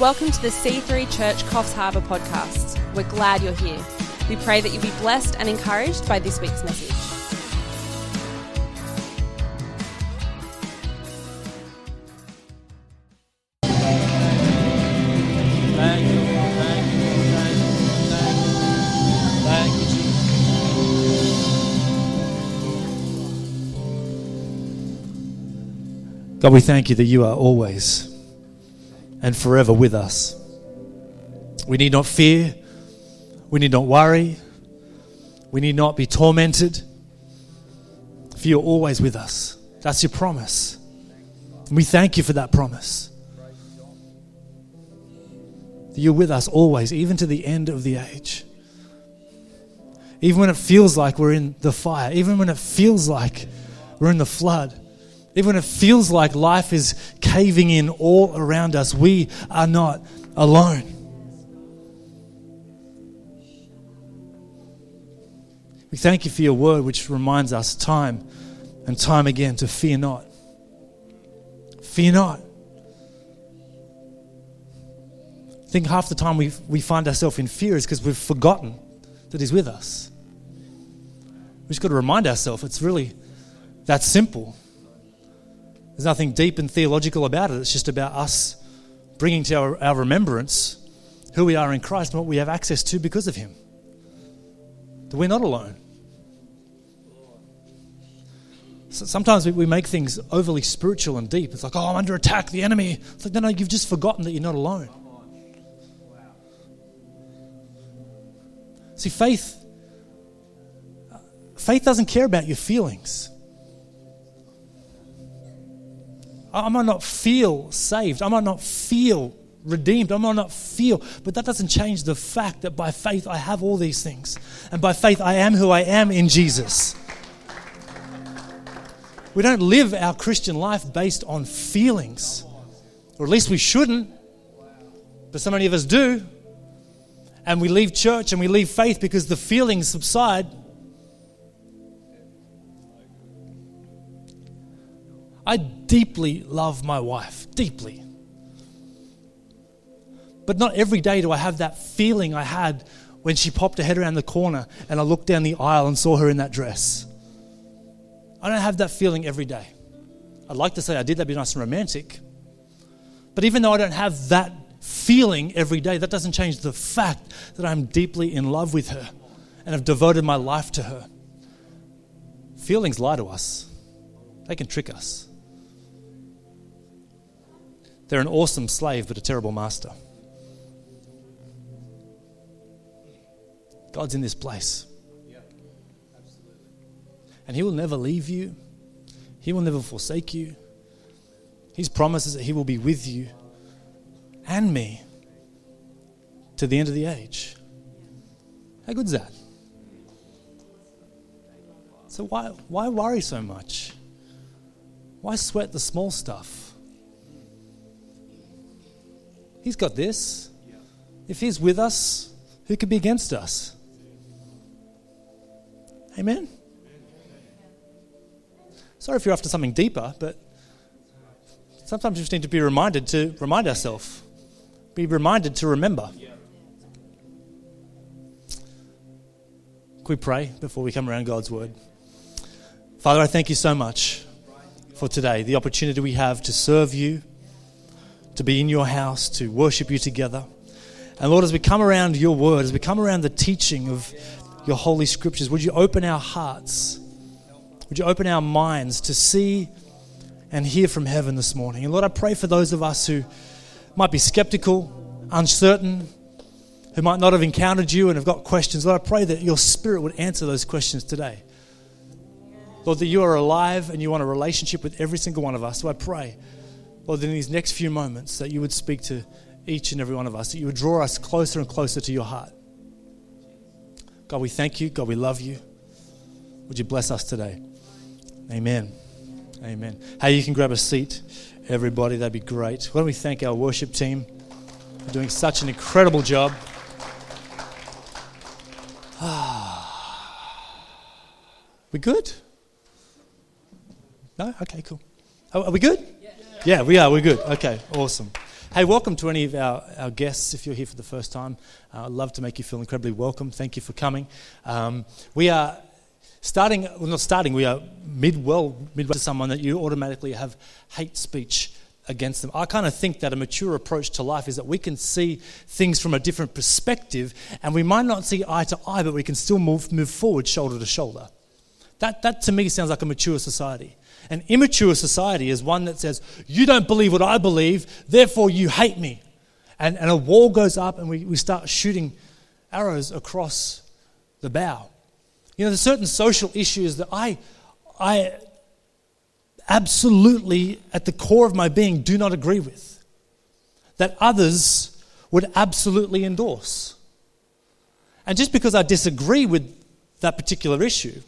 Welcome to the C3 Church Coffs Harbour podcast. We're glad you're here. We pray that you'll be blessed and encouraged by this week's message. Thank you, thank you, thank you, thank you, thank you, Jesus. God, we thank you that you are always and forever with us. We need not fear, we need not worry, we need not be tormented, for you're always with us. That's your promise. And we thank you for that promise that you're with us always, even to the end of the age. Even when it feels like we're in the fire, even when it feels like we're in the flood, even when it feels like life is caving in all around us, we are not alone. We thank you for your word, which reminds us time and time again to fear not. Fear not. I think half the time we, we find ourselves in fear is because we've forgotten that He's with us. We just got to remind ourselves it's really that simple. There's nothing deep and theological about it. It's just about us bringing to our, our remembrance who we are in Christ and what we have access to because of Him. That we're not alone. So sometimes we, we make things overly spiritual and deep. It's like, oh, I'm under attack, the enemy. It's like, no, no, you've just forgotten that you're not alone. See, faith uh, faith doesn't care about your feelings. I might not feel saved. I might not feel redeemed. I might not feel, but that doesn't change the fact that by faith I have all these things. And by faith I am who I am in Jesus. We don't live our Christian life based on feelings, or at least we shouldn't, but so many of us do and we leave church and we leave faith because the feelings subside. I deeply love my wife, deeply. But not every day do I have that feeling I had when she popped her head around the corner and I looked down the aisle and saw her in that dress. I don't have that feeling every day. I'd like to say I did, that'd be nice and romantic. But even though I don't have that feeling every day, that doesn't change the fact that I'm deeply in love with her and have devoted my life to her. Feelings lie to us, they can trick us. They're an awesome slave, but a terrible master. God's in this place. And He will never leave you, He will never forsake you. His promise is that He will be with you and me to the end of the age. How good is that? So, why, why worry so much? Why sweat the small stuff? He's got this. If He's with us, who could be against us? Amen? Sorry if you're after something deeper, but sometimes we just need to be reminded to remind ourselves be reminded to remember. Can we pray before we come around God's word? Father, I thank you so much for today, the opportunity we have to serve you, to be in your house, to worship you together. And Lord, as we come around your word, as we come around the teaching of your holy scriptures, would you open our hearts? Would you open our minds to see and hear from heaven this morning? And Lord, I pray for those of us who might be skeptical, uncertain, who might not have encountered you and have got questions, Lord, I pray that your spirit would answer those questions today. Lord, that you are alive and you want a relationship with every single one of us. So I pray, Lord, in these next few moments that you would speak to each and every one of us, that you would draw us closer and closer to your heart. God, we thank you. God, we love you. Would you bless us today? Amen. Amen. Hey, you can grab a seat everybody. That'd be great. Why don't we thank our worship team for doing such an incredible job? Ah. we good? No? Okay, cool. Are we good? Yeah. we are. We're good. Okay, awesome. Hey, welcome to any of our, our guests if you're here for the first time. Uh, I'd love to make you feel incredibly welcome. Thank you for coming. Um, we are starting, well, not starting, we are mid well, midway to someone that you automatically have hate speech against them. I kind of think that a mature approach to life is that we can see things from a different perspective and we might not see eye to eye, but we can still move, move forward shoulder to shoulder. That, that to me sounds like a mature society. An immature society is one that says, You don't believe what I believe, therefore you hate me. And, and a wall goes up, and we, we start shooting arrows across the bow. You know, there's certain social issues that I, I absolutely, at the core of my being, do not agree with, that others would absolutely endorse. And just because I disagree with that particular issue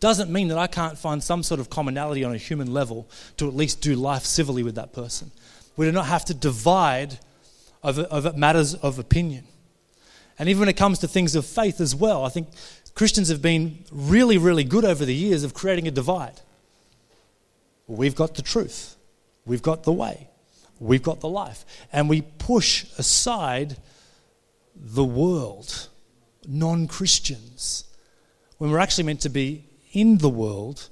doesn't mean that I can't find some sort of commonality on a human level to at least do life civilly with that person. We do not have to divide over, over matters of opinion. And even when it comes to things of faith as well, I think Christians have been really, really good over the years of creating a divide. We've got the truth, we've got the way, we've got the life. And we push aside the world, non Christians, when we're actually meant to be in the world,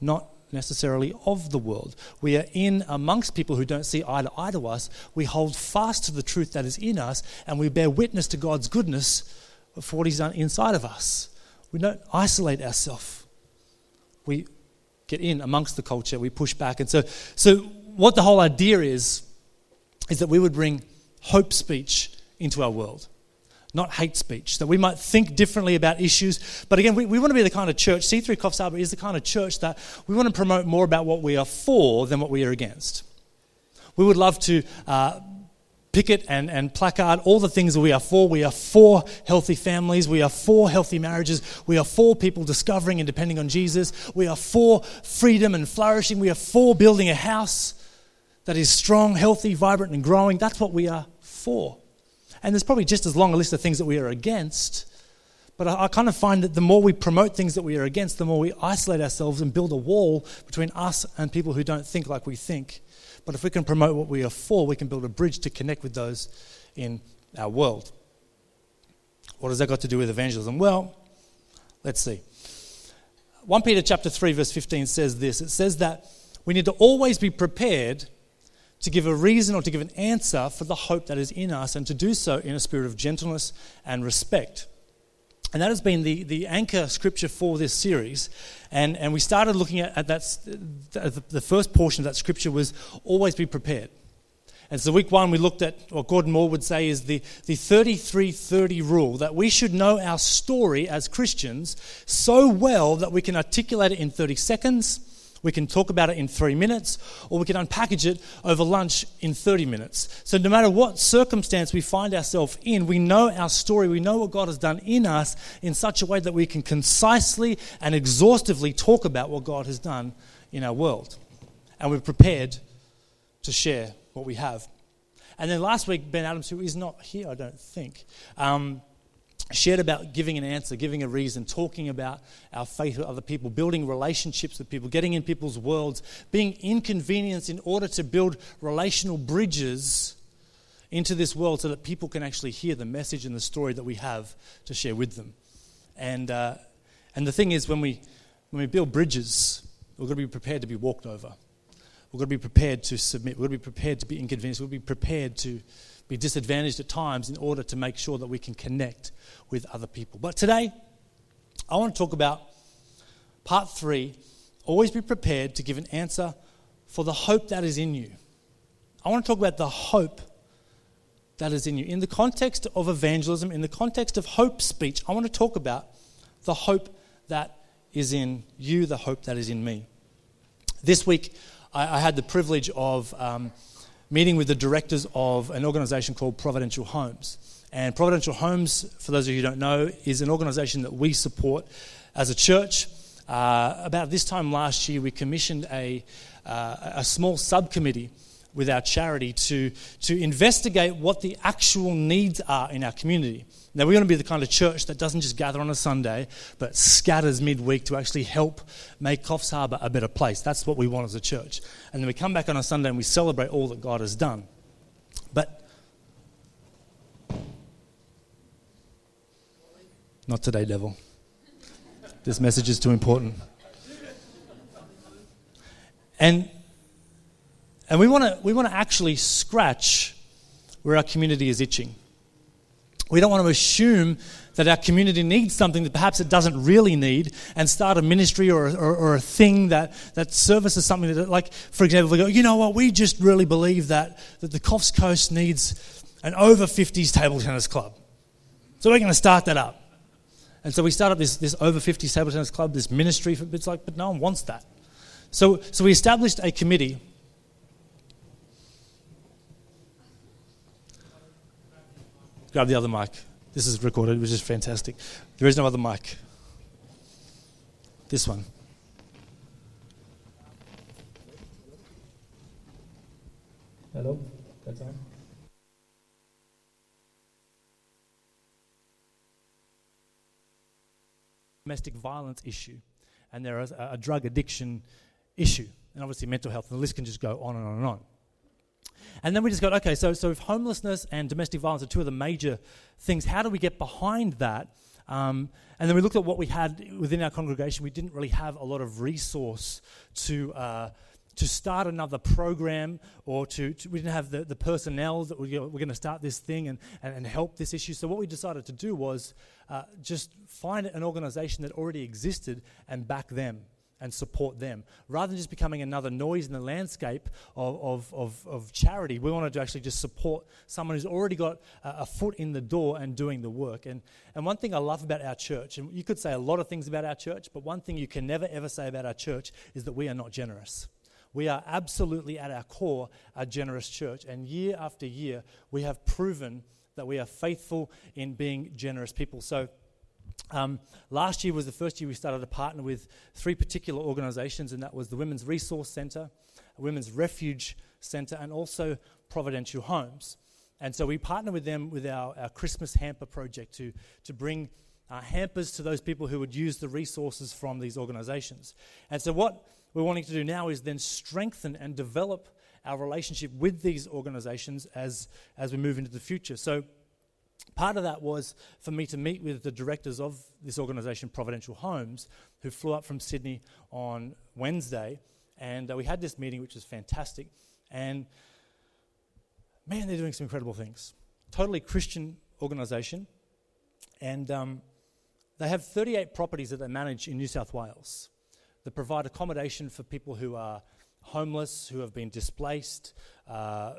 not necessarily of the world. We are in amongst people who don't see eye to eye to us. We hold fast to the truth that is in us and we bear witness to God's goodness for what He's done inside of us. We don't isolate ourselves. We get in amongst the culture, we push back. And so, so what the whole idea is, is that we would bring hope speech into our world not hate speech, that we might think differently about issues. But again, we, we want to be the kind of church, C3 Coffs Harbour is the kind of church that we want to promote more about what we are for than what we are against. We would love to uh, picket and, and placard all the things that we are for. We are for healthy families. We are for healthy marriages. We are for people discovering and depending on Jesus. We are for freedom and flourishing. We are for building a house that is strong, healthy, vibrant, and growing. That's what we are for. And there's probably just as long a list of things that we are against. But I, I, kind of find that the more we promote things that we are against, the more we isolate ourselves and build a wall between us and people who don't think like we think. But if we can promote what we are for, we can build a bridge to connect with those in our world. What has that got to do with evangelism? Well, let's see. 1 Peter chapter 3 verse 15 says this. It says that we need to always be prepared to give a reason or to give an answer for the hope that is in us, and to do so in a spirit of gentleness and respect. And that has been the, the anchor scripture for this series. And, and we started looking at, at that, the first portion of that scripture was always be prepared. And so, week one, we looked at what Gordon Moore would say is the, the 33 30 rule that we should know our story as Christians so well that we can articulate it in 30 seconds, we can talk about it in three minutes, or we can unpackage it over lunch in 30 minutes. So, no matter what circumstance we find ourselves in, we know our story, we know what God has done in us in such a way that we can concisely and exhaustively talk about what God has done in our world. And we're prepared to share what we have. And then last week, Ben Adams, who is not here, I don't think, um, shared about giving an answer, giving a reason, talking about our faith with other people, building relationships with people, getting in people's worlds, being inconvenienced in order to build relational bridges into this world so that people can actually hear the message and the story that we have to share with them. And, uh, and the thing is, when we, when we build bridges, we've got to be prepared to be walked over. We've got to be prepared to submit. We've got to be prepared to be inconvenienced. We've got to be prepared to be disadvantaged at times in order to make sure that we can connect with other people. But today, I want to talk about part three always be prepared to give an answer for the hope that is in you. I want to talk about the hope that is in you. In the context of evangelism, in the context of hope speech, I want to talk about the hope that is in you, the hope that is in me. This week, I, I had the privilege of um, meeting with the directors of an organization called Providential Homes. And Providential Homes, for those of you who don't know, is an organization that we support as a church. Uh, about this time last year, we commissioned a, uh, a small subcommittee with our charity to, to investigate what the actual needs are in our community. Now, we want to be the kind of church that doesn't just gather on a Sunday, but scatters midweek to actually help make Coffs Harbour a better place. That's what we want as a church. And then we come back on a Sunday and we celebrate all that God has done. But not today, devil. This message is too important. And and we want to we want to actually scratch where our community is itching. We don't want to assume that our community needs something that perhaps it doesn't really need and start a ministry or, or, or, a thing that, that services something that, like, for example, we go, you know what, we just really believe that, that the Coffs Coast needs an over 50s table tennis club. So we're going to start that up. And so we start up this, this over 50s table tennis club, this ministry. For, it's like, but no one wants that. So, so we established a committee grab the other mic. This is recorded, which is fantastic. There is no other mic. This one. Hello? That's on. Domestic violence issue, and there is a, a drug addiction issue, and obviously mental health, and the list can just go on and on and on. And then we just got, okay, so, so if homelessness and domestic violence are two of the major things, how do we get behind that? Um, and then we looked at what we had within our congregation. We didn't really have a lot of resource to, uh, to start another program or to, to, we didn't have the, the personnel that we, we're going to start this thing and, and, and, help this issue. So what we decided to do was uh, just find an organization that already existed and back them and support them. Rather than just becoming another noise in the landscape of, of, of, of charity, we wanted to actually just support someone who's already got a, a, foot in the door and doing the work. And, and one thing I love about our church, and you could say a lot of things about our church, but one thing you can never ever say about our church is that we are not generous. We are absolutely at our core a generous church. And year after year, we have proven that we are faithful in being generous people. So, um, last year was the first year we started to partner with three particular organisations, and that was the Women's Resource Centre, Women's Refuge Centre, and also Providential Homes. And so we partner with them with our, our Christmas hamper project to, to bring uh, hampers to those people who would use the resources from these organisations. And so what we're wanting to do now is then strengthen and develop our relationship with these organisations as, as we move into the future. So part of that was for me to meet with the directors of this organisation, Providential Homes, who flew up from Sydney on Wednesday. And uh, we had this meeting, which was fantastic. And man, they're doing some incredible things. Totally Christian organisation. And um, they have 38 properties that they manage in New South Wales that provide accommodation for people who are homeless, who have been displaced, uh,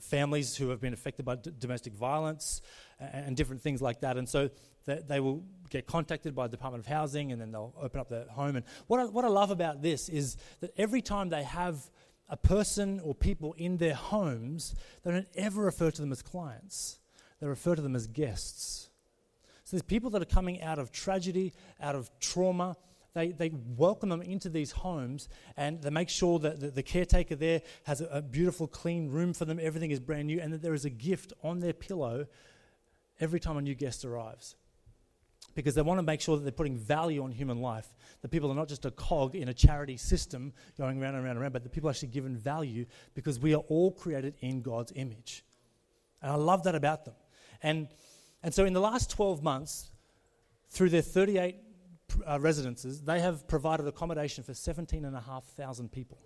families who have been affected by d- domestic violence, and different things like that. And so they, they, will get contacted by the Department of Housing and then they'll open up their home. And what I, what I love about this is that every time they have a person or people in their homes, they don't ever refer to them as clients, they refer to them as guests. So there's people that are coming out of tragedy, out of trauma. They, they welcome them into these homes and they make sure that the, the caretaker there has a, a beautiful, clean room for them. Everything is brand new, and that there is a gift on their pillow every time a new guest arrives. Because they want to make sure that they're putting value on human life. That people are not just a cog in a charity system going around and around and around, but that people are actually given value because we are all created in God's image. And I love that about them. And, and so in the last 12 months, through their 38 uh, residences, they have provided accommodation for 17,500 people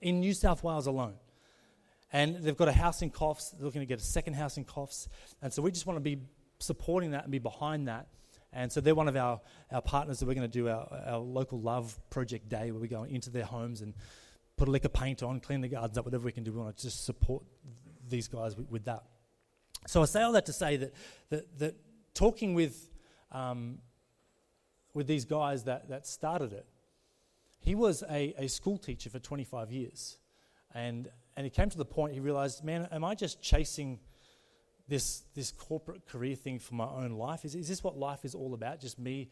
in New South Wales alone. And they've got a house in Coffs, they're looking to get a second house in Coffs. And so we just want to be supporting that and be behind that. And so they're one of our, our partners that we're going to do our, our local love project day where we go into their homes and put a lick of paint on, clean the gardens up, whatever we can do. We want to just support these guys with, with that. So I say all that to say that, that, that talking with, um, with these guys that, that started it, he was a, a school teacher for 25 years. And and he came to the point he realized, man, am I just chasing this, this corporate career thing for my own life? Is, is this what life is all about? Just me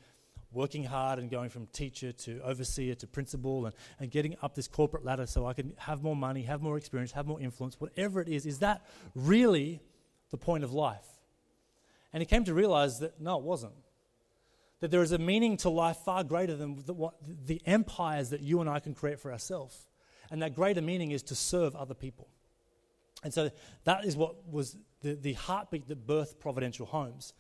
working hard and going from teacher to overseer to principal and, and getting up this corporate ladder so I can have more money, have more experience, have more influence, whatever it is. Is that really the point of life? And he came to realize that no, it wasn't. That there is a meaning to life far greater than the, what, the empires that you and I can create for ourselves. And that greater meaning is to serve other people. And so that is what was the, the heartbeat that birthed Providential Homes.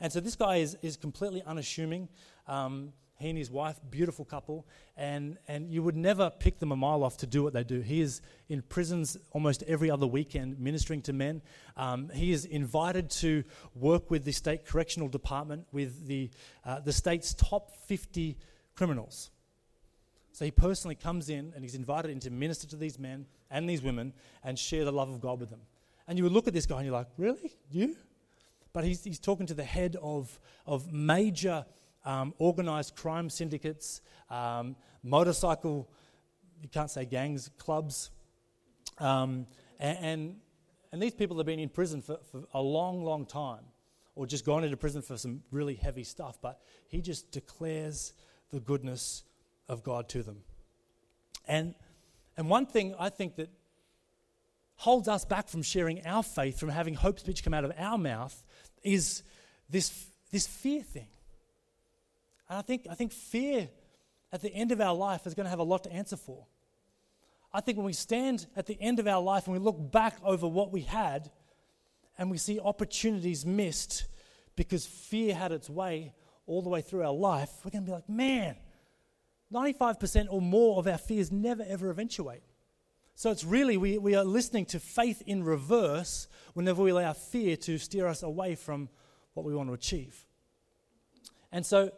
And so this guy is, is completely unassuming. Um, he and his wife, beautiful couple, and, and you would never pick them a mile off to do what they do. He is in prisons almost every other weekend ministering to men. Um, he is invited to work with the state correctional department with the, uh, the state's top 50 criminals. So he personally comes in and he's invited in to minister to these men and these women and share the love of God with them. And you would look at this guy and you're like, really? You? But he's, he's talking to the head of, of major um, organized crime syndicates, um, motorcycle, you can't say gangs, clubs. Um, and, and, and, these people have been in prison for, for a long, long time, or just gone into prison for some really heavy stuff. But he just declares the goodness of God to them. And, and one thing I think that holds us back from sharing our faith, from having hope speech come out of our mouth, is this, this fear thing. And I think, I think fear at the end of our life is going to have a lot to answer for. I think when we stand at the end of our life and we look back over what we had and we see opportunities missed because fear had its way all the way through our life, we're going to be like, man, 95% or more of our fears never ever eventuate. So it's really, we, we are listening to faith in reverse whenever we allow fear to steer us away from what we want to achieve. And so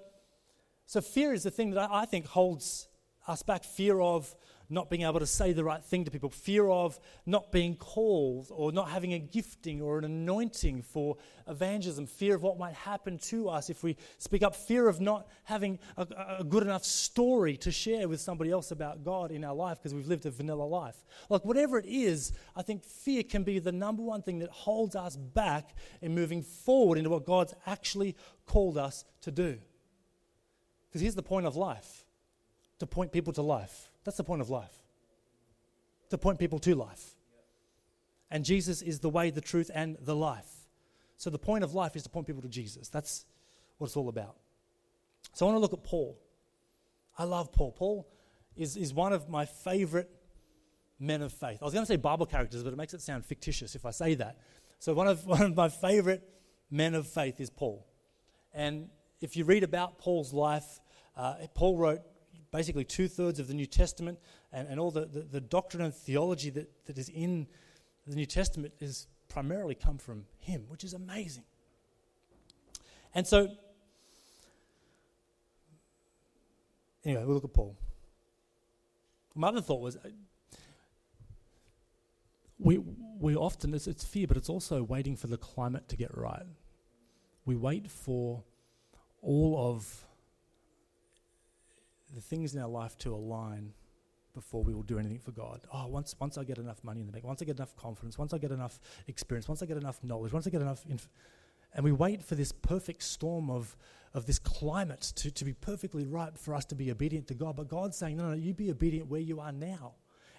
so, fear is the thing that I think holds us back fear of not being able to say the right thing to people, fear of not being called or not having a gifting or an anointing for evangelism, fear of what might happen to us if we speak up, fear of not having a, a good enough story to share with somebody else about God in our life because we've lived a vanilla life. Like, whatever it is, I think fear can be the number one thing that holds us back in moving forward into what God's actually called us to do. Because here's the point of life to point people to life. That's the point of life. To point people to life. And Jesus is the way, the truth, and the life. So the point of life is to point people to Jesus. That's what it's all about. So I want to look at Paul. I love Paul. Paul is, is one of my favorite men of faith. I was going to say Bible characters, but it makes it sound fictitious if I say that. So one of, one of my favorite men of faith is Paul. And if you read about Paul's life, uh, Paul wrote basically two thirds of the New Testament, and, and all the, the, the, doctrine and theology that, that is in the New Testament is primarily come from him, which is amazing. And so, anyway, we'll look at Paul. My other thought was uh, we, we often, it's, it's fear, but it's also waiting for the climate to get right. We wait for all of the things in our life to align before we will do anything for God. Oh, once, once I get enough money in the bank, once I get enough confidence, once I get enough experience, once I get enough knowledge, once I get enough. Inf- and we wait for this perfect storm of, of this climate to, to be perfectly right for us to be obedient to God. But God's saying, no, no, you be obedient where you are now.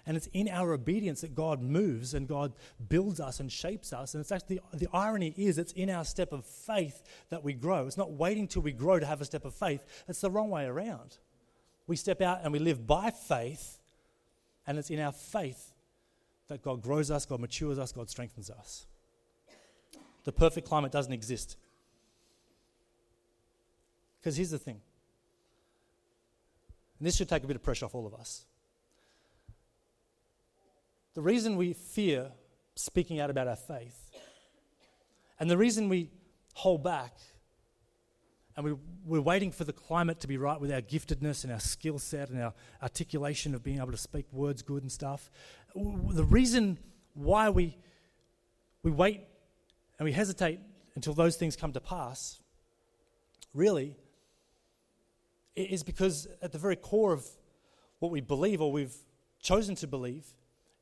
And it's in our obedience that God moves and God builds us and shapes us. And it's actually the, irony is it's in our step of faith that we grow. It's not waiting till we grow to have a step of faith. It's the wrong way around. We step out and we live by faith, and it's in our faith that God grows us, God matures us, God strengthens us. The perfect climate doesn't exist. Because here's the thing, and this should take a bit of pressure off all of us. The reason we fear speaking out about our faith, and the reason we hold back, and we, we're waiting for the climate to be right with our giftedness and our skill set and our articulation of being able to speak words good and stuff. The reason why we, we wait and we hesitate until those things come to pass, really, is because at the very core of what we believe or we've chosen to believe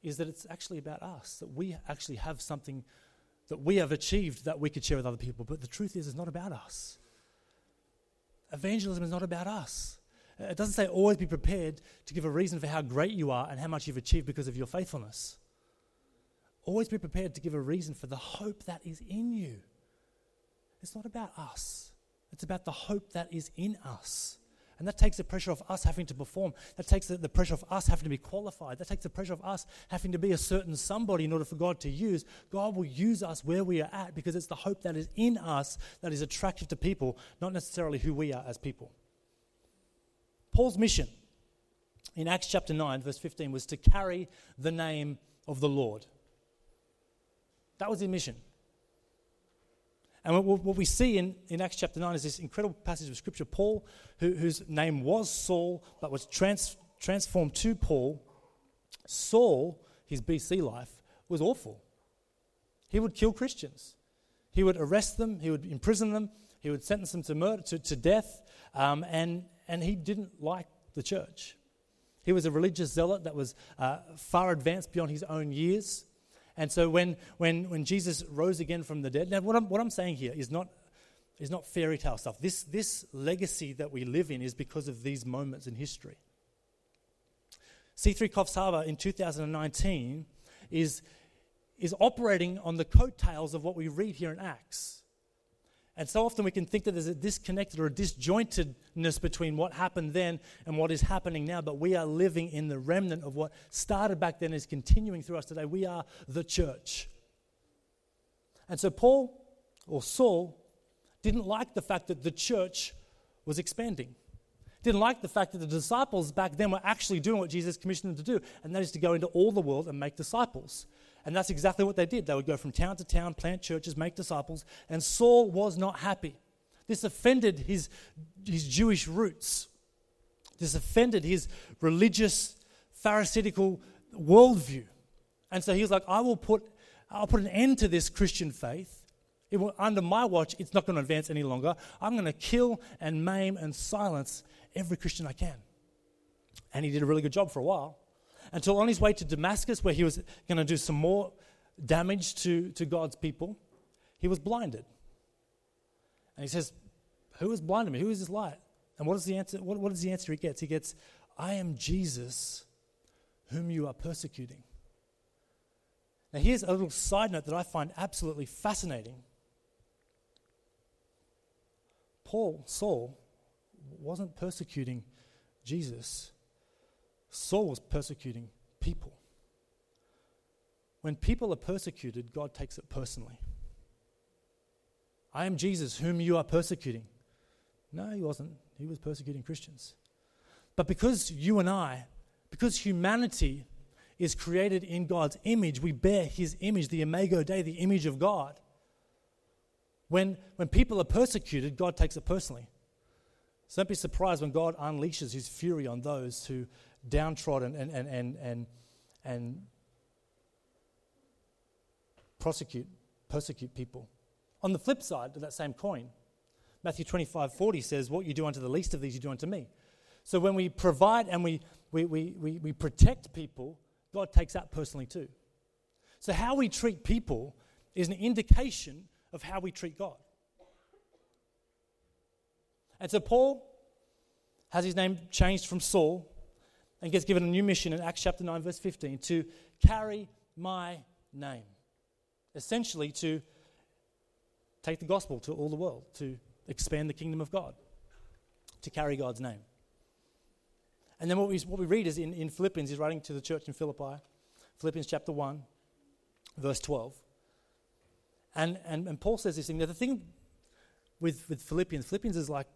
is that it's actually about us, that we actually have something that we have achieved that we could share with other people. But the truth is, it's not about us. Evangelism is not about us. It doesn't say always be prepared to give a reason for how great you are and how much you've achieved because of your faithfulness. Always be prepared to give a reason for the hope that is in you. It's not about us, it's about the hope that is in us. And that takes the pressure of us having to perform. That takes the, the, pressure of us having to be qualified. That takes the pressure of us having to be a certain somebody in order for God to use. God will use us where we are at because it's the hope that is in us that is attractive to people, not necessarily who we are as people. Paul's mission in Acts chapter 9, verse 15, was to carry the name of the Lord. That was his mission. And what we see in, in Acts chapter 9 is this incredible passage of scripture. Paul, who, whose name was Saul, but was trans, transformed to Paul, Saul, his BC life, was awful. He would kill Christians. He would arrest them, he would imprison them, he would sentence them to, murder, to, to death, um, and, and he didn't like the church. He was a religious zealot that was uh, far advanced beyond his own years. And so when, when, when Jesus rose again from the dead, now what I'm, what I'm saying here is not, is not fairy tale stuff. This, this legacy that we live in is because of these moments in history. C3 Coffs Harbour in 2019 is, is operating on the coattails of what we read here in Acts. And so often we can think that there's a disconnected or a disjointedness between what happened then and what is happening now, but we are living in the remnant of what started back then is continuing through us today. We are the church. And so Paul or Saul didn't like the fact that the church was expanding. Didn't like the fact that the disciples back then were actually doing what Jesus commissioned them to do, and that is to go into all the world and make disciples. And that's exactly what they did. They would go from town to town, plant churches, make disciples. And Saul was not happy. This offended his, his Jewish roots. This offended his religious, Pharisaical worldview. And so he was like, I will put, I'll put an end to this Christian faith. Will, under my watch, it's not going to advance any longer. I'm going to kill and maim and silence every Christian I can. And he did a really good job for a while until on his way to Damascus, where he was going to do some more damage to, to God's people, he was blinded. And he says, Who has blinded me? Who is this light? And what is the answer? What, what is the answer he gets? He gets, I am Jesus whom you are persecuting. Now, here's a little side note that I find absolutely fascinating. Paul, Saul, wasn't persecuting Jesus, Saul was persecuting people. When people are persecuted, God takes it personally. I am Jesus, whom you are persecuting. No, he wasn't. He was persecuting Christians. But because you and I, because humanity is created in God's image, we bear his image, the Imago Dei, the image of God. When, when people are persecuted, God takes it personally. So don't be surprised when God unleashes his fury on those who downtrodden and, and, and, and, and prosecute, persecute people. On the flip side of that same coin, Matthew 25 40 says, What you do unto the least of these, you do unto me. So when we provide and we, we, we, we, we protect people, God takes that personally too. So how we treat people is an indication of how we treat God. And so Paul has his name changed from Saul and gets given a new mission in Acts chapter 9, verse 15 to carry my name. Essentially, to take the gospel to all the world, to expand the kingdom of God, to carry God's name. And then what we, what we read is in, in Philippians, he's writing to the church in Philippi, Philippians chapter 1, verse 12. And, and, and Paul says this thing. Now, the thing with, with Philippians, Philippians is like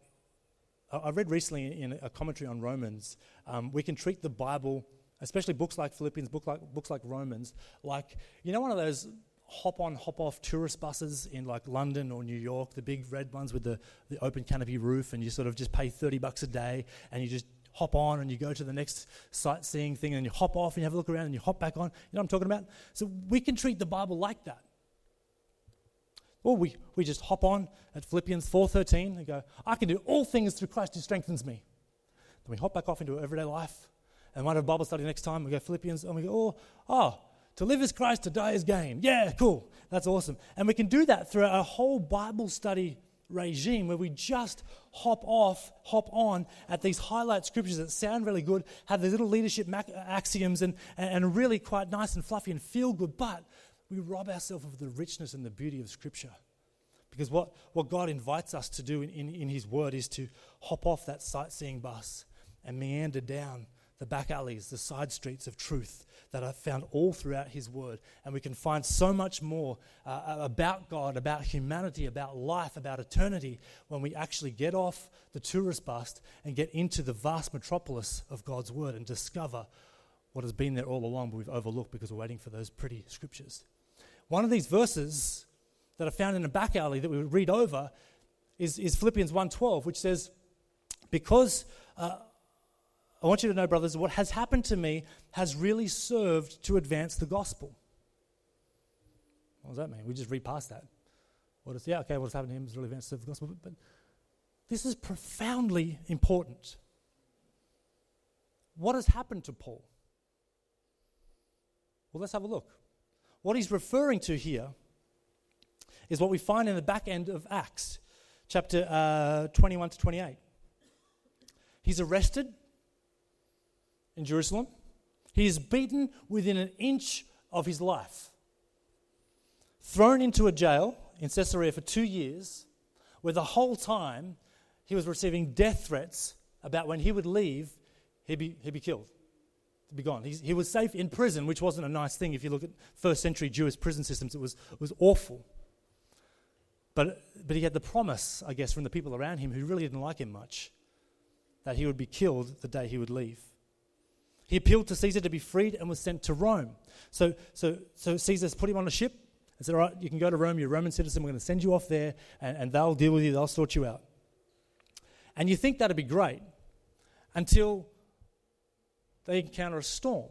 I read recently in a commentary on Romans, um, we can treat the Bible, especially books like Philippians, book like, books like Romans, like, you know, one of those hop on, hop off tourist buses in like London or New York, the big red ones with the, the open canopy roof, and you sort of just pay 30 bucks a day and you just hop on and you go to the next sightseeing thing and you hop off and you have a look around and you hop back on. You know what I'm talking about? So we can treat the Bible like that. Or we, we just hop on at Philippians 4.13 and go, I can do all things through Christ who strengthens me. Then we hop back off into everyday life. And might have Bible study next time. We go Philippians and we go, oh, oh, to live is Christ, to die is gain. Yeah, cool. That's awesome. And we can do that through a whole Bible study regime where we just hop off, hop on at these highlight scriptures that sound really good, have these little leadership axioms and, and really quite nice and fluffy and feel good, but we rob ourselves of the richness and the beauty of Scripture Because what, what God invites us to do in, in, in His Word is to hop off that sightseeing bus and meander down the back alleys, the side streets of truth that are found all throughout His Word. And we can find so much more uh, about God, about humanity, about life, about eternity when we actually get off the tourist bus and get into the vast metropolis of God's Word and discover what has been there all along, but we've overlooked because we're waiting for those pretty scriptures. One of these verses that are found in a back alley that we would read over is, is Philippians 1.12, which says, Because uh, I want you to know, brothers, what has happened to me has really served to advance the gospel. What does that mean? We just read past that. What is, yeah, okay, what's happened to him has really advanced the gospel. But, but this is profoundly important. What has happened to Paul? Well, let's have a look. What he's referring to here is what we find in the back end of Acts, chapter uh, 21 to 28. He's arrested in Jerusalem. He is beaten within an inch of his life, thrown into a jail in Caesarea for two years, where the whole time he was receiving death threats about when he would leave, he'd be, he'd be killed, to be gone. He's, he was safe in prison, which wasn't a nice thing. If you look at first century Jewish prison systems, it was, it was awful. But, but he had the promise, I guess, from the people around him who really didn't like him much, that he would be killed the day he would leave. He appealed to Caesar to be freed and was sent to Rome. So, so, so Caesar's put him on a ship and said, All right, you can go to Rome, you're a Roman citizen, we're going to send you off there, and, and they'll deal with you, they'll sort you out. And you think that'd be great until they encounter a storm.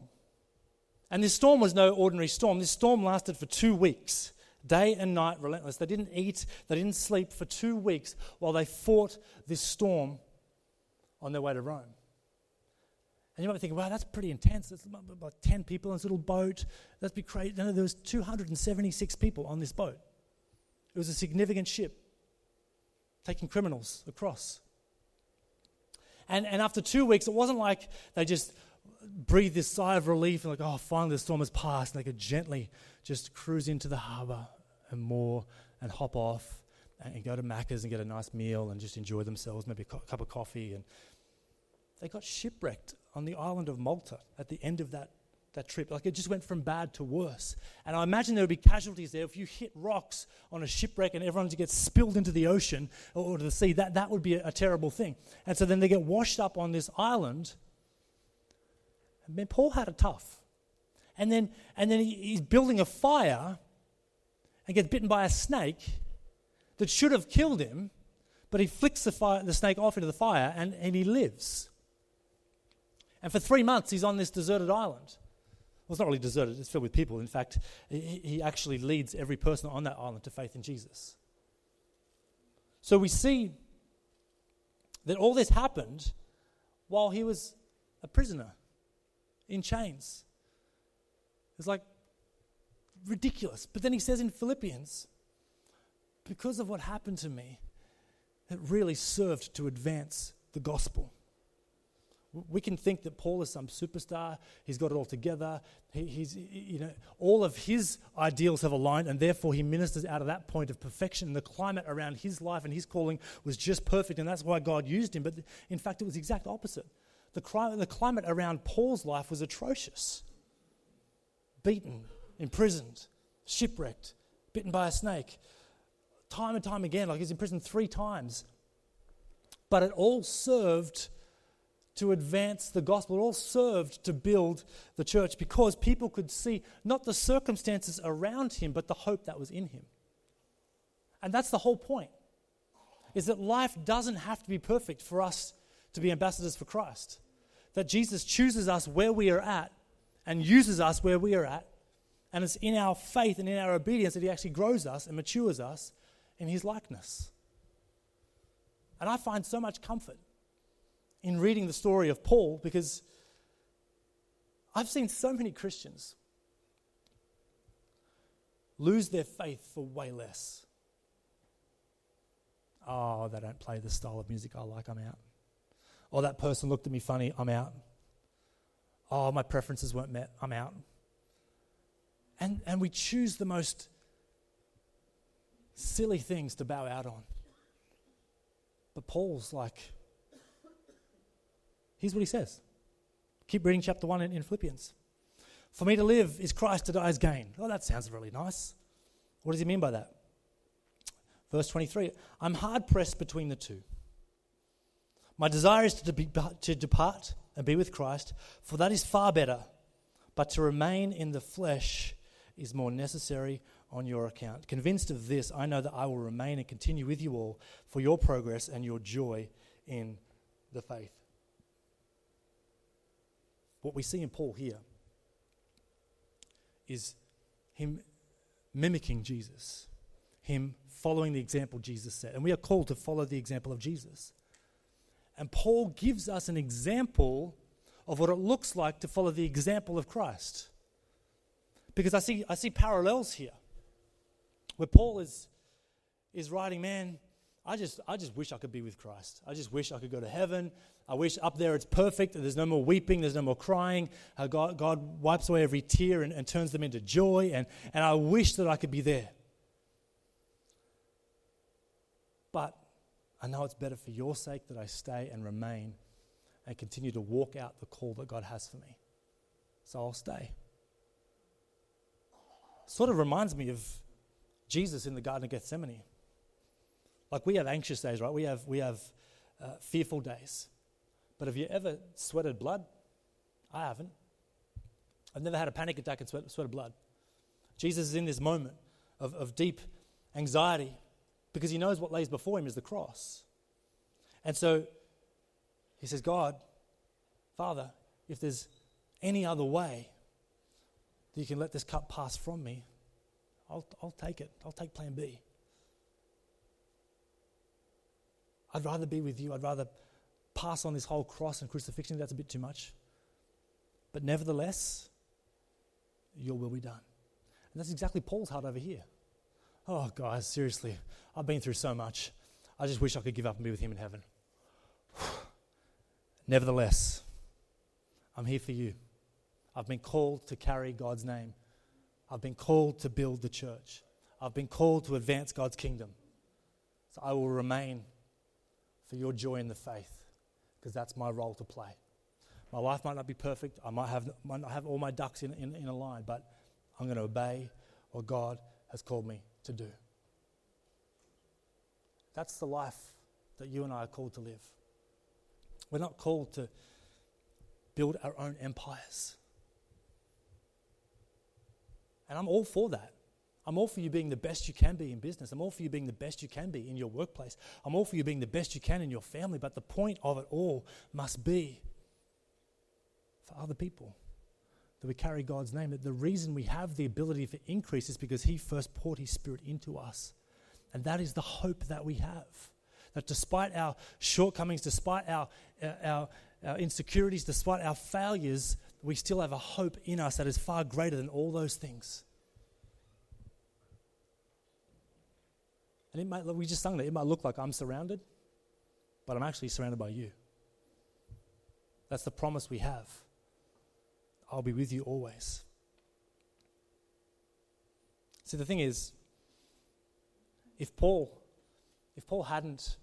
And this storm was no ordinary storm. This storm lasted for two weeks day and night, relentless. They didn't eat, they didn't sleep for two weeks while they fought this storm on their way to Rome. And you might be thinking, wow, that's pretty intense. There's about 10 people in this little boat. That'd be crazy. No, there was 276 people on this boat. It was a significant ship taking criminals across. And, and after two weeks, it wasn't like they just breathed this sigh of relief and like, oh, finally the storm has passed. And they could gently just cruise into the harbour and moor and hop off and go to Macca's and get a nice meal and just enjoy themselves, maybe a cup of coffee. And they got shipwrecked on the island of Malta at the end of that, that trip. Like it just went from bad to worse. And I imagine there would be casualties there. If you hit rocks on a shipwreck and everyone gets spilled into the ocean or to the sea, that, that would be a, a terrible thing. And so then they get washed up on this island. Paul had it tough. And then, and then he, he's building a fire and gets bitten by a snake that should have killed him, but he flicks the, fire, the snake off into the fire and, and he lives. And for three months, he's on this deserted island. Well, it's not really deserted, it's filled with people. In fact, he, he actually leads every person on that island to faith in Jesus. So we see that all this happened while he was a prisoner in chains. It's like ridiculous. But then he says in Philippians, because of what happened to me, it really served to advance the gospel. We can think that Paul is some superstar. He's got it all together. He, he's, you know, all of his ideals have aligned, and therefore he ministers out of that point of perfection. The climate around his life and his calling was just perfect, and that's why God used him. But in fact, it was the exact opposite. The, the climate around Paul's life was atrocious beaten, imprisoned, shipwrecked, bitten by a snake, time and time again, like he's in prison three times. But it all served to advance the gospel. It all served to build the church because people could see not the circumstances around him, but the hope that was in him. And that's the whole point. Is that life doesn't have to be perfect for us to be ambassadors for Christ. That Jesus chooses us where we are at and uses us where we are at. And it's in our faith and in our obedience that He actually grows us and matures us in His likeness. And I find so much comfort in reading the story of Paul because I've seen so many Christians lose their faith for way less. Oh, they don't play the style of music I like, I'm out. Or that person looked at me funny, I'm out oh, my preferences weren't met, I'm out. And, and we choose the most silly things to bow out on. But Paul's like, here's what he says. Keep reading chapter 1 in, in Philippians. For me to live is Christ, to die is gain. Oh, that sounds really nice. What does he mean by that? Verse 23 I'm hard pressed between the two. My desire is to, be, to depart and be with Christ, for that is far better. But to remain in the flesh is more necessary on your account. Convinced of this, I know that I will remain and continue with you all for your progress and your joy in the faith. What we see in Paul here is him mimicking Jesus, him following the example Jesus set. And we are called to follow the example of Jesus. And Paul gives us an example of what it looks like to follow the example of Christ. Because I see, I see parallels here where Paul is, is writing, man, I just, I just wish I could be with Christ. I just wish I could go to heaven. I wish up there it's perfect. There's no more weeping. There's no more crying. God, God wipes away every tear and, and turns them into joy. And, and I wish that I could be there. But I know it's better for your sake that I stay and remain and continue to walk out the call that God has for me. So I'll stay. Sort of reminds me of Jesus in the Garden of Gethsemane. Like we have anxious days, right? We have, we have uh, fearful days. But have you ever sweated blood? I haven't. I've never had a panic attack and sweat, sweated blood. Jesus is in this moment of, of deep anxiety because he knows what lays before him is the cross. And so he says, God, Father, if there's any other way that you can let this cup pass from me, I'll, I'll take it. I'll take plan B. I'd rather be with you. I'd rather pass on this whole cross and crucifixion. That's a bit too much. But nevertheless, your will be done. And that's exactly Paul's heart over here. Oh, guys, seriously, I've been through so much. I just wish I could give up and be with him in heaven. Nevertheless, I'm here for you. I've been called to carry God's name. I've been called to build the church. I've been called to advance God's kingdom. So I will remain for your joy in the faith because that's my role to play. My life might not be perfect. I might, have, might not have all my ducks in, in, in a line, but I'm going to obey what God has called me to do. That's the life that you and I are called to live. We're not called to build our own empires. And I'm all for that. I'm all for you being the best you can be in business. I'm all for you being the best you can be in your workplace. I'm all for you being the best you can in your family. But the point of it all must be for other people that we carry God's name. That the reason we have the ability for increase is because He first poured His Spirit into us. And that is the hope that we have. That despite our shortcomings, despite our, uh, our, our insecurities, despite our failures, we still have a hope in us that is far greater than all those things. And it might, we just sung that, it might look like I'm surrounded, but I'm actually surrounded by you. That's the promise we have. I'll be with you always. See, the thing is, if Paul, if Paul hadn't,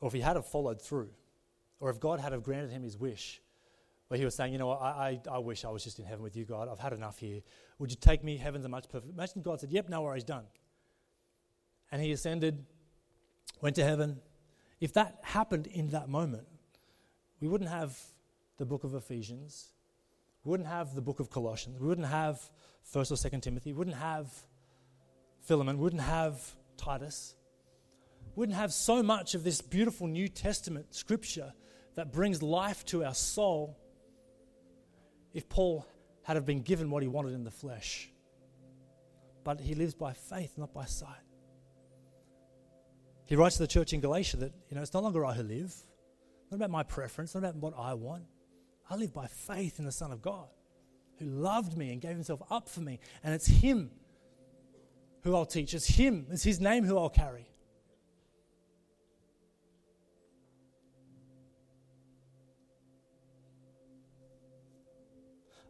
or if he had have followed through, or if God had have granted him his wish, where he was saying, you know, I, I, I wish I was just in heaven with you, God. I've had enough here. Would you take me? Heaven's a much perfect. Imagine God said, yep, no worries, done. And he ascended, went to heaven. If that happened in that moment, we wouldn't have the book of Ephesians. We wouldn't have the book of Colossians. We wouldn't have 1st or 2nd Timothy. We wouldn't have Philemon. We wouldn't have Titus. We wouldn't have so much of this beautiful New Testament scripture that brings life to our soul if Paul had have been given what he wanted in the flesh. But he lives by faith, not by sight. He writes to the church in Galatia that, you know, it's no longer I who live, not about my preference, not about what I want. I live by faith in the Son of God who loved me and gave himself up for me. And it's him who I'll teach. It's him, it's his name who I'll carry.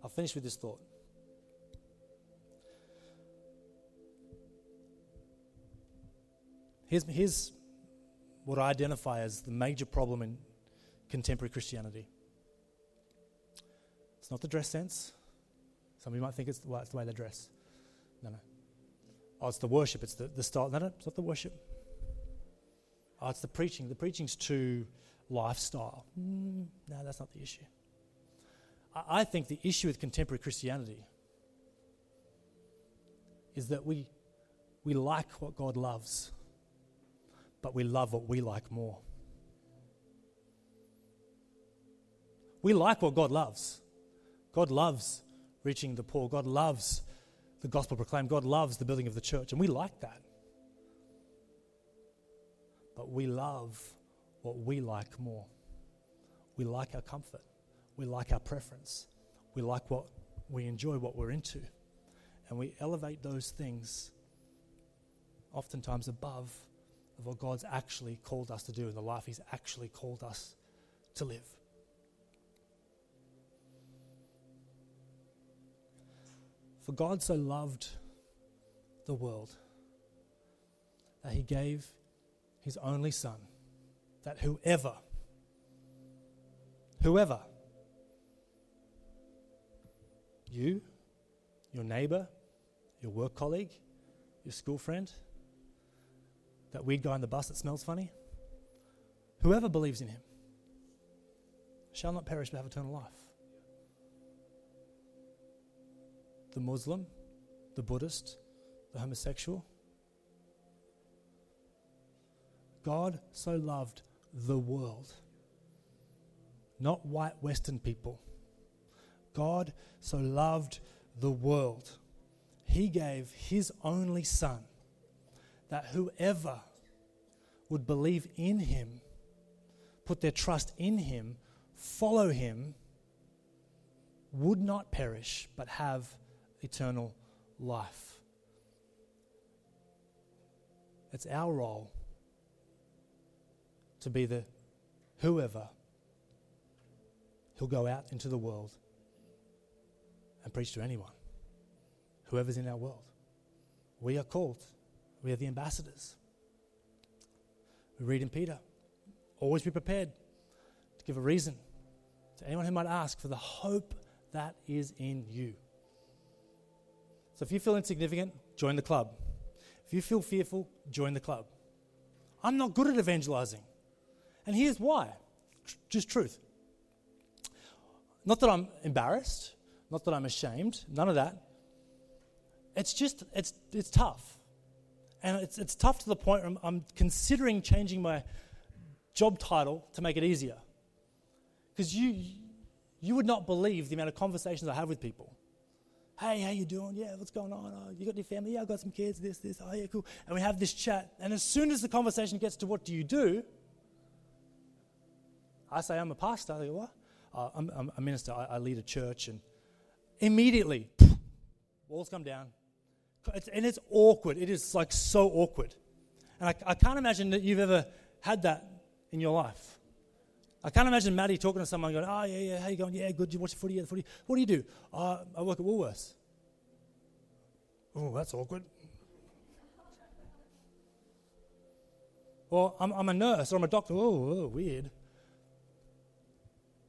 I'll finish with this thought. Here's, here's what I identify as the major problem in contemporary Christianity. Not the dress sense. Some of you might think it's the, well, it's the way they dress. No, no. Oh, it's the worship. It's the, the style. No, no, it's not the worship. Oh, it's the preaching. The preaching's too lifestyle. Mm, no, that's not the issue. I, I think the issue with contemporary Christianity is that we, we like what God loves, but we love what we like more. We like what God loves. God loves reaching the poor. God loves the gospel proclaimed. God loves the building of the church, and we like that. But we love what we like more. We like our comfort. We like our preference. We like what we enjoy, what we're into. And we elevate those things oftentimes above of what God's actually called us to do and the life He's actually called us to live. For God so loved the world that He gave His only Son, that whoever, whoever, you, your neighbor, your work colleague, your school friend, that weird guy on the bus that smells funny, whoever believes in him shall not perish but have eternal life. The Muslim, the Buddhist, the homosexual. God so loved the world, not white Western people. God so loved the world. He gave His only Son that whoever would believe in Him, put their trust in Him, follow Him, would not perish but have eternal life. It's our role to be the whoever who'll go out into the world and preach to anyone, whoever's in our world. We are called, we are the ambassadors. We read in Peter always be prepared to give a reason to anyone who might ask for the hope that is in you. So if you feel insignificant, join the club. If you feel fearful, join the club. I'm not good at evangelizing. And here's why just truth. Not that I'm embarrassed, not that I'm ashamed, none of that. It's just, it's, it's tough. And it's, it's tough to the point where I'm, I'm considering changing my job title to make it easier. Because you, you would not believe the amount of conversations I have with people. Hey, how you doing? Yeah, what's going on? Oh, you got any family? Yeah, I got some kids, this, this. Oh, yeah, cool. And we have this chat. And as soon as the conversation gets to what do you do, I say, I'm a pastor. They go, what? Uh, I'm, I'm, a minister. I, I lead a church. And immediately, walls come down. It's, and it's awkward. It is like so awkward. And I, I can't imagine that you've ever had that in your life. I can't imagine Maddie talking to someone going, oh, yeah, yeah, how you going? Yeah, good. You watch the footy? Yeah, the footy. What do you do? Uh, I work at Woolworths. Oh, that's awkward. Or I'm, I'm a nurse or I'm a doctor. Oh, weird.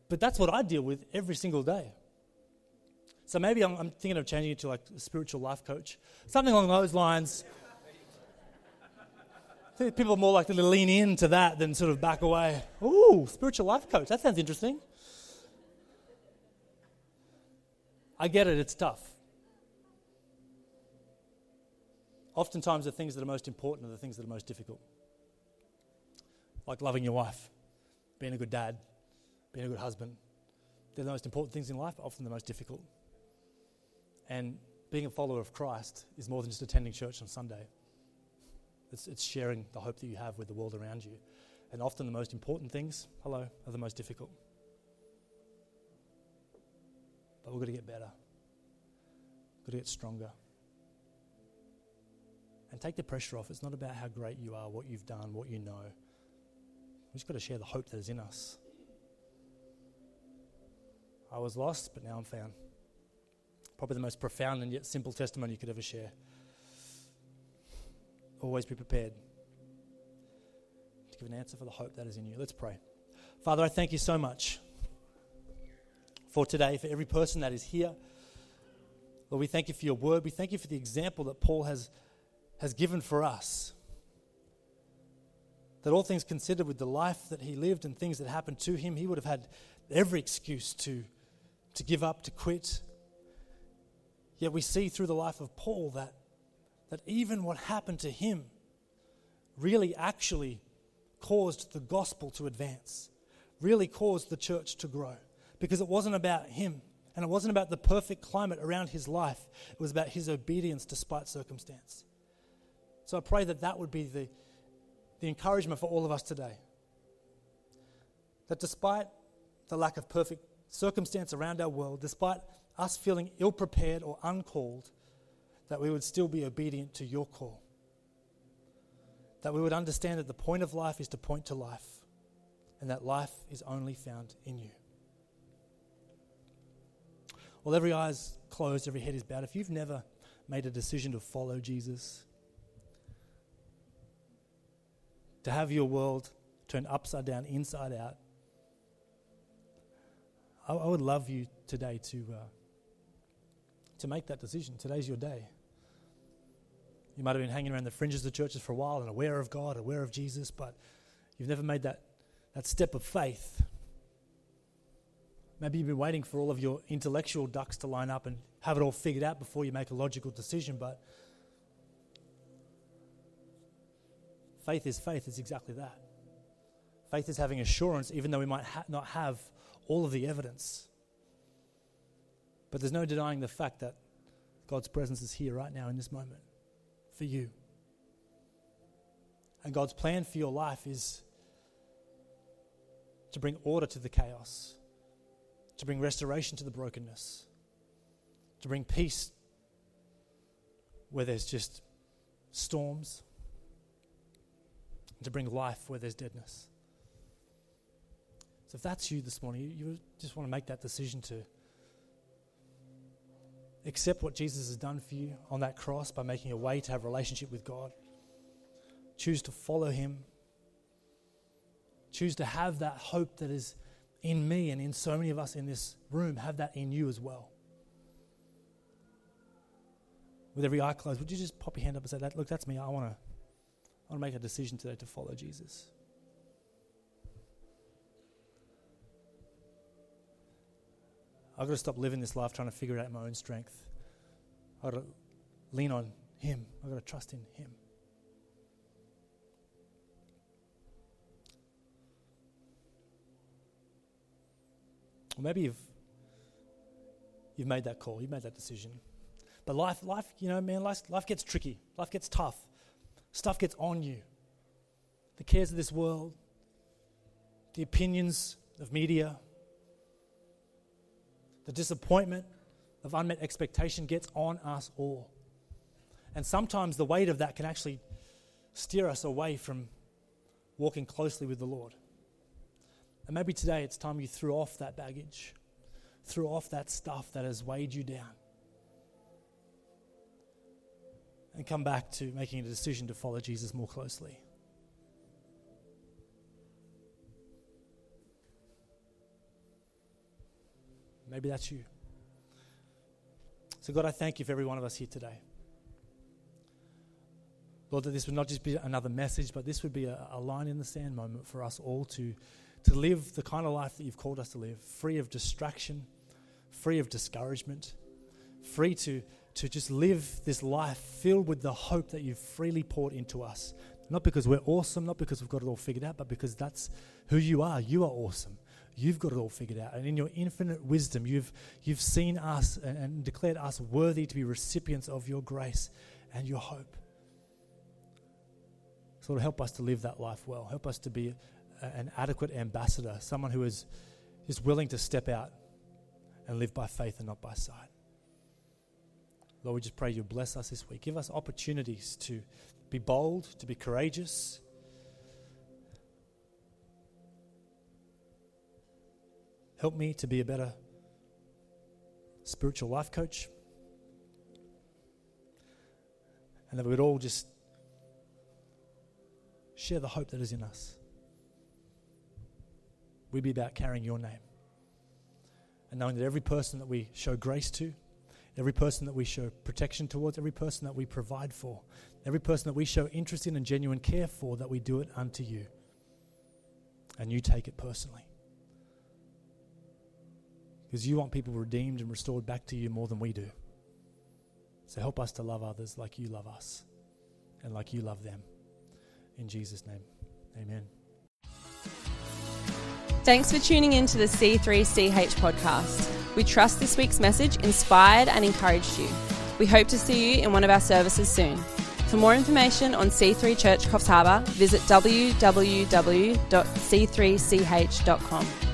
But that's what I deal with every single day. So maybe I'm, I'm thinking of changing it to like a spiritual life coach, something along those lines. People are more likely to lean into that than sort of back away. Ooh, spiritual life coach. That sounds interesting. I get it, it's tough. Oftentimes, the things that are most important are the things that are most difficult. Like loving your wife, being a good dad, being a good husband. They're the most important things in life, but often the most difficult. And being a follower of Christ is more than just attending church on Sunday. It's, it's sharing the hope that you have with the world around you. And often the most important things, hello, are the most difficult. But we've got to get better. We've got to get stronger. And take the pressure off. It's not about how great you are, what you've done, what you know. We've just got to share the hope that is in us. I was lost, but now I'm found. Probably the most profound and yet simple testimony you could ever share. Always be prepared to give an answer for the hope that is in you. Let's pray. Father, I thank you so much for today, for every person that is here. Lord, we thank you for your word. We thank you for the example that Paul has, has given for us. That all things considered, with the life that he lived and things that happened to him, he would have had every excuse to, to give up, to quit. Yet we see through the life of Paul that, that even what happened to him really actually caused the gospel to advance, really caused the church to grow. Because it wasn't about him and it wasn't about the perfect climate around his life, it was about his obedience despite circumstance. So I pray that that would be the, the encouragement for all of us today. That despite the lack of perfect circumstance around our world, despite us feeling ill prepared or uncalled, that we would still be obedient to your call. That we would understand that the point of life is to point to life, and that life is only found in you. While every eye is closed, every head is bowed, if you've never made a decision to follow Jesus, to have your world turned upside down, inside out, I, I would love you today to, uh, to make that decision. Today's your day. You might have been hanging around the fringes of churches for a while and aware of God, aware of Jesus, but you've never made that, that step of faith Maybe you've been waiting for all of your intellectual ducks to line up and have it all figured out before you make a logical decision, but faith is faith, it's exactly that. Faith is having assurance, even though we might ha- not have all of the evidence. But there's no denying the fact that God's presence is here right now in this moment for you. And God's plan for your life is to bring order to the chaos to bring restoration to the brokenness, to bring peace where there's just storms, to bring life where there's deadness. So if that's you this morning, you, you just want to make that decision to accept what Jesus has done for you on that cross by making a way to have a relationship with God. Choose to follow Him. Choose to have that hope that is in me and in so many of us in this room have that in you as well. With every eye closed, would you just pop your hand up and say, that, Look, that's me. I want to I want to make a decision today to follow Jesus. I've got to stop living this life trying to figure out my own strength. I've got to lean on Him. I've got to trust in Him. Or maybe you've, you've made that call, you've made that decision. But life, life, you know, man, life, life gets tricky. Life gets tough. Stuff gets on you. The cares of this world, the opinions of media, the disappointment of unmet expectation gets on us all. And sometimes the weight of that can actually steer us away from walking closely with the Lord. And maybe today it's time you threw off that baggage, threw off that stuff that has weighed you down, and come back to making a decision to follow Jesus more closely. Maybe that's you. So, God, I thank you for every one of us here today. Lord, that this would not just be another message, but this would be a, a line in the sand moment for us all to to live the kind of life that you've called us to live, free of distraction, free of discouragement, free to, to just live this life filled with the hope that you've freely poured into us. Not because we're awesome, not because we've got it all figured out, but because that's who you are. You are awesome. You've got it all figured out. And in your infinite wisdom, you've, you've seen us and, declared us worthy to be recipients of your grace and your hope. So, Lord, help us to live that life well. Help us to be an adequate ambassador, someone who is, is willing to step out and live by faith and not by sight. Lord, we just pray you bless us this week. Give us opportunities to be bold, to be courageous. Help me to be a better spiritual life coach. And that we would all just share the hope that is in us. we'd be about carrying your name. And knowing that every person that we show grace to, every person that we show protection towards, every person that we provide for, every person that we show interest in and genuine care for, that we do it unto you. And you take it personally. Because you want people redeemed and restored back to you more than we do. So help us to love others like you love us and like you love them. In Jesus' name, amen. Thanks for tuning in to the C3CH podcast. We trust this week's message inspired and encouraged you. We hope to see you in one of our services soon. For more information on C3 Church Coffs Harbour, visit www.c3ch.com.